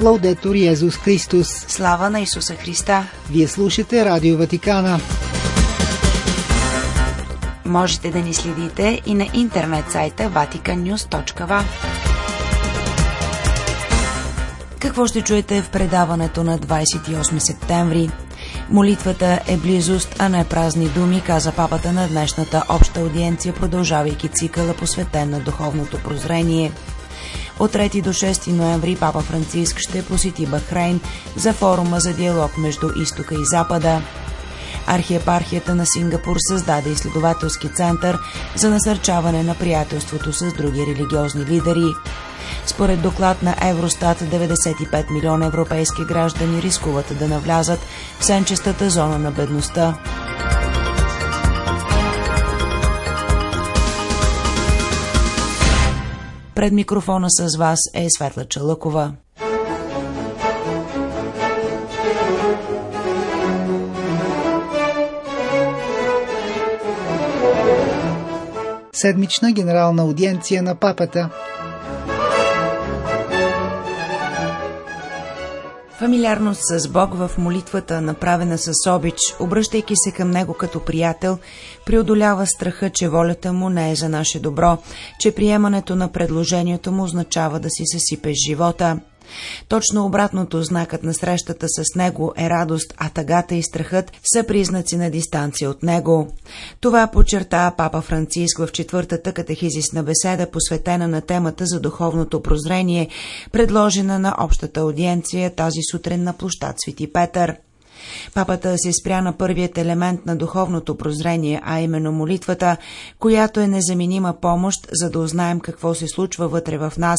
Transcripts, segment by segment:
Лаудетор Йезус Христос. Слава на Исуса Христа! Вие слушате Радио Ватикана. Можете да ни следите и на интернет сайта vaticannews.va Какво ще чуете в предаването на 28 септември? Молитвата е близост, а не празни думи, каза папата на днешната обща аудиенция, продължавайки цикъла посветен на духовното прозрение. От 3 до 6 ноември папа Франциск ще посети Бахрейн за форума за диалог между изтока и запада. Архиепархията на Сингапур създаде изследователски център за насърчаване на приятелството с други религиозни лидери. Според доклад на Евростат, 95 милиона европейски граждани рискуват да навлязат в сенчестата зона на бедността. Пред микрофона с вас е Светла Чалъкова. Седмична генерална аудиенция на папата. Фамилиарност с Бог в молитвата, направена с обич, обръщайки се към Него като приятел, преодолява страха, че волята Му не е за наше добро, че приемането на предложението Му означава да си съсипеш живота. Точно обратното знакът на срещата с него е радост, а тъгата и страхът са признаци на дистанция от него. Това подчерта папа Франциск в четвъртата катехизисна беседа, посветена на темата за духовното прозрение, предложена на общата аудиенция тази сутрин на площад Свети Петър. Папата се спря на първият елемент на духовното прозрение, а именно молитвата, която е незаменима помощ, за да узнаем какво се случва вътре в нас,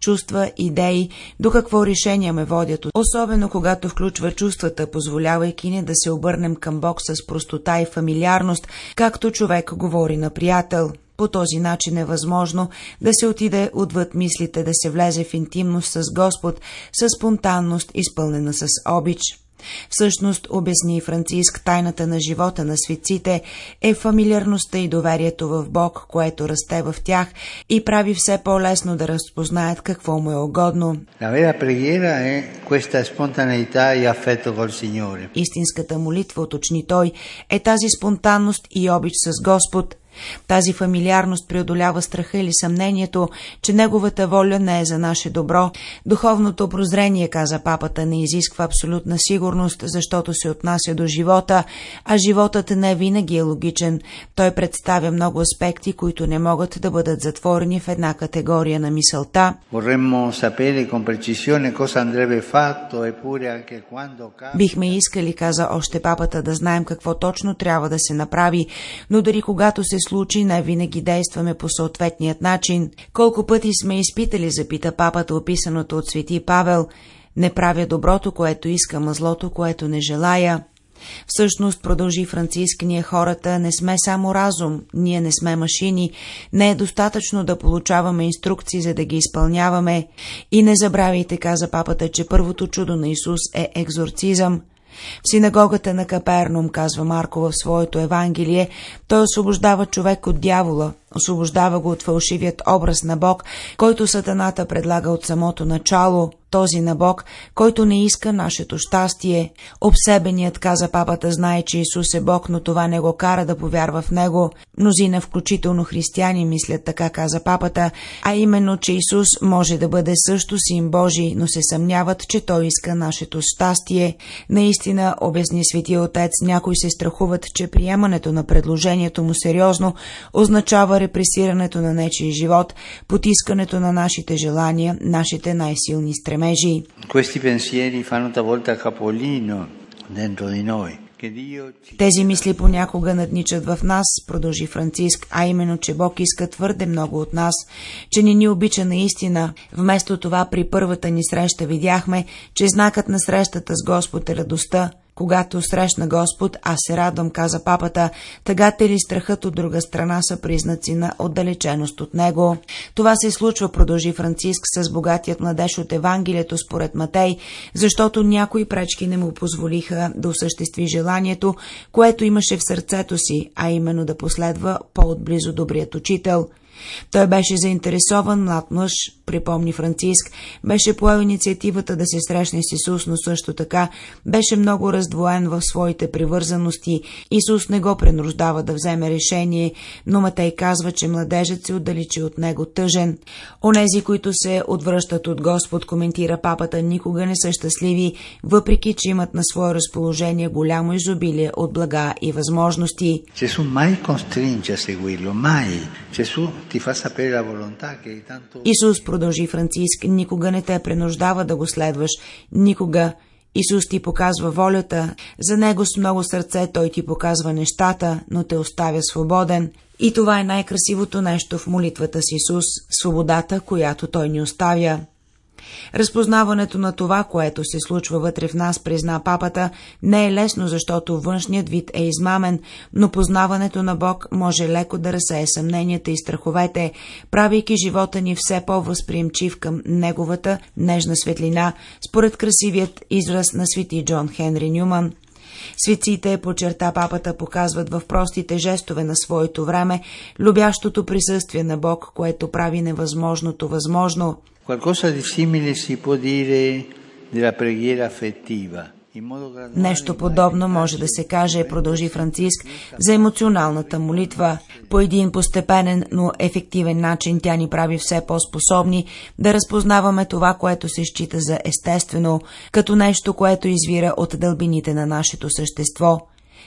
чувства, идеи, до какво решения ме водят, особено когато включва чувствата, позволявайки ни да се обърнем към Бог с простота и фамилиарност, както човек говори на приятел. По този начин е възможно да се отиде отвъд мислите, да се влезе в интимност с Господ, с спонтанност, изпълнена с обич. Всъщност, обясни Франциск, тайната на живота на светците е фамилиарността и доверието в Бог, което расте в тях и прави все по-лесно да разпознаят какво му е угодно. Истинската молитва, уточни той, е тази спонтанност и обич с Господ, тази фамилиарност преодолява страха или съмнението, че неговата воля не е за наше добро. Духовното прозрение, каза папата, не изисква абсолютна сигурност, защото се отнася до живота, а животът не винаги е логичен. Той представя много аспекти, които не могат да бъдат затворени в една категория на мисълта. Бихме искали, каза още папата, да знаем какво точно трябва да се направи, но дори когато се случаи не винаги действаме по съответният начин. Колко пъти сме изпитали, запита папата, описаното от свети Павел, не правя доброто, което искам, а злото, което не желая. Всъщност, продължи Франциск, ние хората не сме само разум, ние не сме машини, не е достатъчно да получаваме инструкции, за да ги изпълняваме. И не забравяйте, каза папата, че първото чудо на Исус е екзорцизъм. В синагогата на Капернум, казва Марко в своето Евангелие, той освобождава човек от дявола, освобождава го от фалшивият образ на Бог, който сатаната предлага от самото начало, този на Бог, който не иска нашето щастие. Обсебеният, каза папата, знае, че Исус е Бог, но това не го кара да повярва в Него. Мнозина, включително християни, мислят така, каза папата, а именно, че Исус може да бъде също син Божий, но се съмняват, че Той иска нашето щастие. Наистина, обясни Светия Отец, някои се страхуват, че приемането на предложението му сериозно означава репресирането на нечия живот, потискането на нашите желания, нашите най-силни стремежи. Тези мисли понякога надничат в нас, продължи Франциск, а именно, че Бог иска твърде много от нас, че не ни обича наистина. Вместо това при първата ни среща видяхме, че знакът на срещата с Господ е радостта, когато срещна Господ, аз се радвам, каза папата, тъгата или страхът от друга страна са признаци на отдалеченост от него. Това се случва, продължи Франциск с богатият младеж от Евангелието според Матей, защото някои пречки не му позволиха да осъществи желанието, което имаше в сърцето си, а именно да последва по-отблизо добрият учител – Той беше заинтересован млад мъж, припомни Франциск, беше поел инициативата да се срещне с Исус, но също така беше много раздвоен в своите привързаности. Исус не го принуждава да вземе решение, но Матей казва, че младежът се отдалечи от него тъжен. Онези, които се отвръщат от Господ, коментира папата, никога не са щастливи, въпреки че имат на свое разположение голямо изобилие от блага и възможности. Исус, продължи Франциск, никога не те принуждава да го следваш, никога. Исус ти показва волята, за него с много сърце той ти показва нещата, но те оставя свободен. И това е най-красивото нещо в молитвата с Исус, свободата, която той ни оставя. Разпознаването на това, което се случва вътре в нас, призна папата, не е лесно, защото външният вид е измамен, но познаването на Бог може леко да разсее съмненията и страховете, правейки живота ни все по-възприемчив към Неговата нежна светлина, според красивият израз на свети Джон Хенри Нюман. Светците, почерта папата, показват в простите жестове на своето време любящото присъствие на Бог, което прави невъзможното възможно. Нещо подобно може да се каже, продължи Франциск, за емоционалната молитва. По един постепенен, но ефективен начин тя ни прави все по-способни да разпознаваме това, което се счита за естествено, като нещо, което извира от дълбините на нашето същество.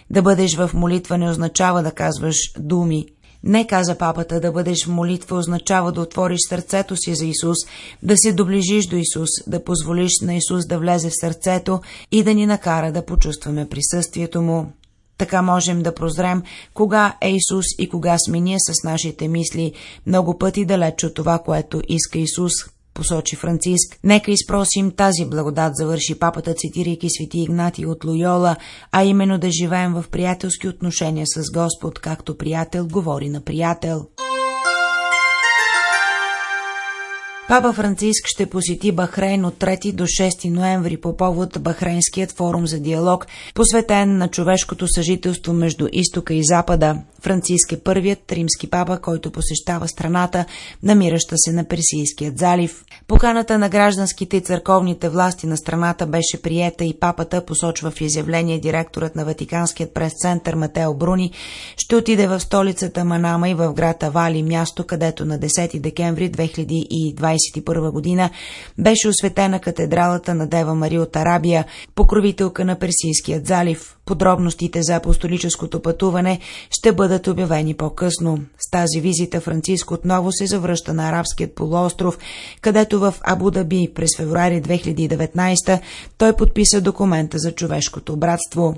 Да бъдеш в молитва не означава да казваш думи. Не, каза папата, да бъдеш в молитва означава да отвориш сърцето си за Исус, да се доближиш до Исус, да позволиш на Исус да влезе в сърцето и да ни накара да почувстваме присъствието Му. Така можем да прозрем кога е Исус и кога сме ние с нашите мисли, много пъти далеч от това, което иска Исус, посочи Франциск. Нека изпросим тази благодат, завърши папата, цитирайки свети Игнати от Лойола, а именно да живеем в приятелски отношения с Господ, както приятел говори на приятел. Папа Франциск ще посети Бахрейн от 3 до 6 ноември по повод Бахрейнският форум за диалог, посветен на човешкото съжителство между изтока и запада. Франциск е първият римски папа, който посещава страната, намираща се на Персийският залив. Поканата на гражданските и църковните власти на страната беше приета и папата, посочва в изявление директорът на Ватиканският прес-център Матео Бруни, ще отиде в столицата Манама и в град Авали, място, където на 10 декември 2021 година беше осветена катедралата на Дева Мария от Арабия, покровителка на Персийският залив. Подробностите за апостолическото пътуване ще бъдат обявени по-късно. С тази визита Франциск отново се завръща на арабският полуостров, където в Абу Даби през февруари 2019 той подписа документа за човешкото братство.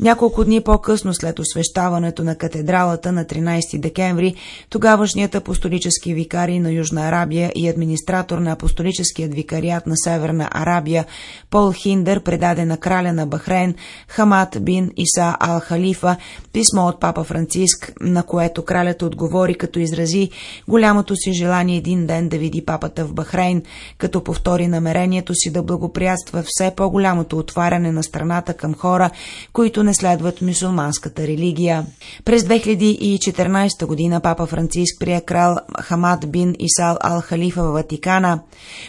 Няколко дни по-късно след освещаването на катедралата на 13 декември, тогавашният апостолически викарий на Южна Арабия и администратор на апостолическият викариат на Северна Арабия Пол Хиндер предаде на краля на Бахрейн Хамад бин Иса Ал-Халифа писмо от папа Франциск, на което кралят отговори като изрази голямото си желание един ден да види папата в Бахрейн, като повтори намерението си да благоприятства все по-голямото отваряне на страната към хора, които не следват мусулманската религия. През 2014 година папа Франциск прие крал Хамад бин Исал Ал-Халифа в Ватикана.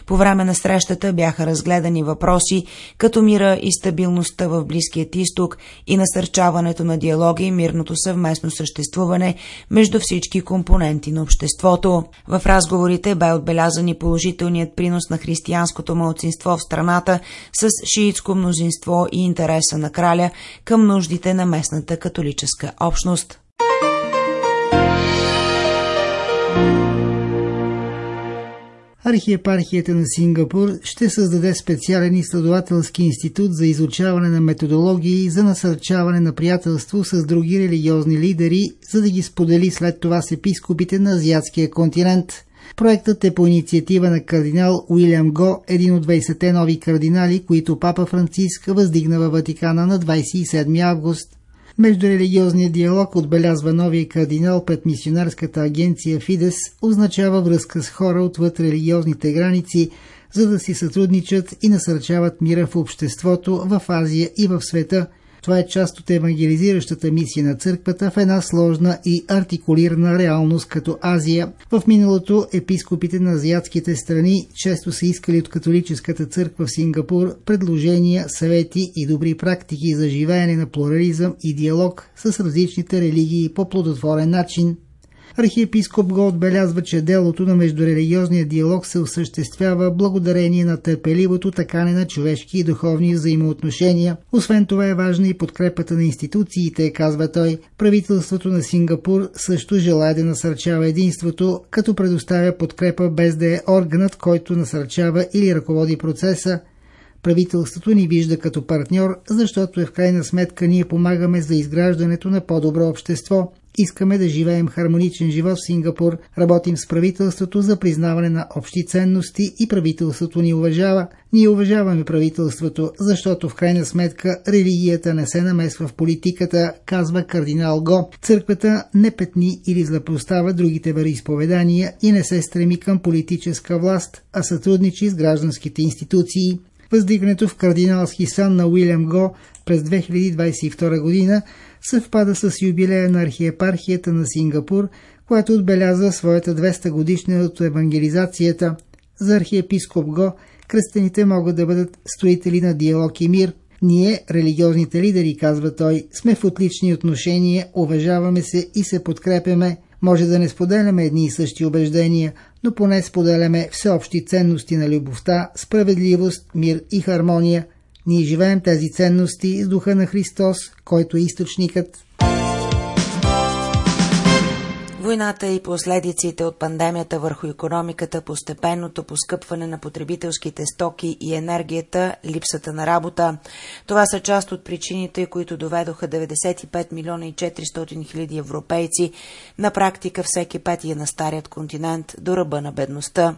По време на срещата бяха разгледани въпроси като мира и стабилността в Близкият изток и насърчаването на диалога и мирното съвместно съществуване между всички компоненти на обществото. В разговорите бе отбелязан и положителният принос на християнското мълцинство в страната с шиитско мнозинство и интереса на краля, към нуждите на местната католическа общност. Архиепархията на Сингапур ще създаде специален изследователски институт за изучаване на методологии за насърчаване на приятелство с други религиозни лидери, за да ги сподели след това с епископите на азиатския континент – Проектът е по инициатива на кардинал Уилям Го, един от 20-те нови кардинали, които папа Франциск въздигна във Ватикана на 27 август. Междурелигиозният диалог, отбелязва новия кардинал пред мисионарската агенция Фидес, означава връзка с хора отвъд религиозните граници, за да си сътрудничат и насърчават мира в обществото, в Азия и в света, Това е част от евангелизиращата мисия на църквата в една сложна и артикулирана реалност като Азия. В миналото епископите на азиатските страни често са искали от католическата църква в Сингапур предложения, съвети и добри практики за живеене на плурализъм и диалог с различните религии по плодотворен начин. Архиепископ го отбелязва, че делото на междурелигиозния диалог се осъществява благодарение на търпеливото такане на човешки и духовни взаимоотношения. Освен това е важна и подкрепата на институциите, казва той. Правителството на Сингапур също желая да насърчава единството, като предоставя подкрепа без да е органът, който насърчава или ръководи процеса, Правителството ни вижда като партньор, защото е в крайна сметка ние помагаме за изграждането на по-добро общество. Искаме да живеем хармоничен живот в Сингапур, работим с правителството за признаване на общи ценности и правителството ни уважава. Ние уважаваме правителството, защото в крайна сметка религията не се намесва в политиката, казва кардинал Го. Църквата не петни или злепростава другите вероисповедания и не се стреми към политическа власт, а сътрудничи с гражданските институции. Въздигането в кардиналски сан на Уилям Го през 2022 година съвпада с юбилея на архиепархията на Сингапур, която отбелязва своята 200 годишна от евангелизацията. За архиепископ Го, кръстените могат да бъдат строители на диалог и мир. Ние, религиозните лидери, казва той, сме в отлични отношения, уважаваме се и се подкрепяме. Може да не споделяме едни и същи убеждения, но поне споделяме всеобщи ценности на любовта, справедливост, мир и хармония. Ние живеем тези ценности с духа на Христос, който е източникът Войната и последиците от пандемията върху економиката, постепенното поскъпване на потребителските стоки и енергията, липсата на работа. Това са част от причините, които доведоха 95 милиона и 400 хиляди европейци на практика всеки петия на старият континент до ръба на бедността.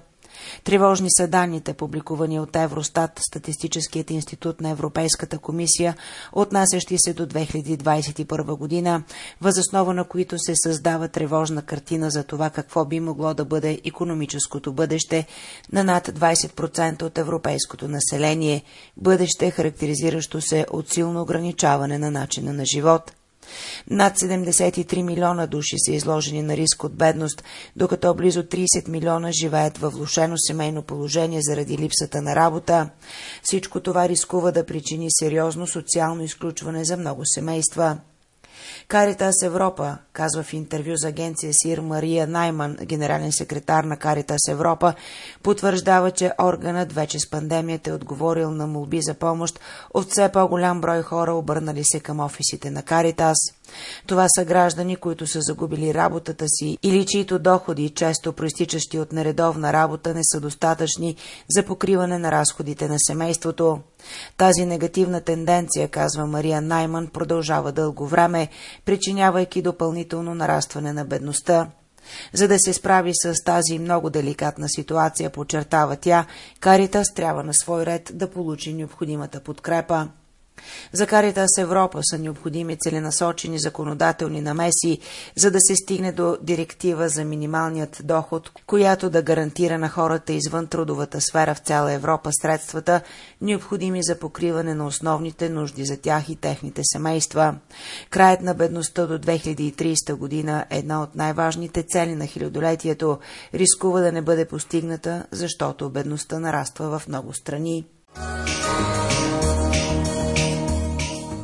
Тревожни са данните, публикувани от Евростат, Статистическият институт на Европейската комисия, отнасящи се до 2021 година, възоснова на които се създава тревожна картина за това какво би могло да бъде економическото бъдеще на над 20% от европейското население, бъдеще характеризиращо се от силно ограничаване на начина на живот – над 73 милиона души са изложени на риск от бедност, докато близо 30 милиона живеят във влушено семейно положение заради липсата на работа. Всичко това рискува да причини сериозно социално изключване за много семейства. Каритас Европа, казва в интервю за агенция СИР Мария Найман, генерален секретар на Каритас Европа, потвърждава, че органът вече с пандемията е отговорил на молби за помощ от все по-голям брой хора, обърнали се към офисите на Каритас. Това са граждани, които са загубили работата си или чието доходи, често проистичащи от нередовна работа, не са достатъчни за покриване на разходите на семейството. Тази негативна тенденция, казва Мария Найман, продължава дълго време, причинявайки допълнително нарастване на бедността. За да се справи с тази много деликатна ситуация, подчертава тя, Каритас трябва на свой ред да получи необходимата подкрепа. За Каритас Европа са необходими целенасочени законодателни намеси, за да се стигне до директива за минималният доход, която да гарантира на хората извън трудовата сфера в цяла Европа средствата, необходими за покриване на основните нужди за тях и техните семейства. Краят на бедността до 2030 година е една от най-важните цели на хилядолетието, рискува да не бъде постигната, защото бедността нараства в много страни.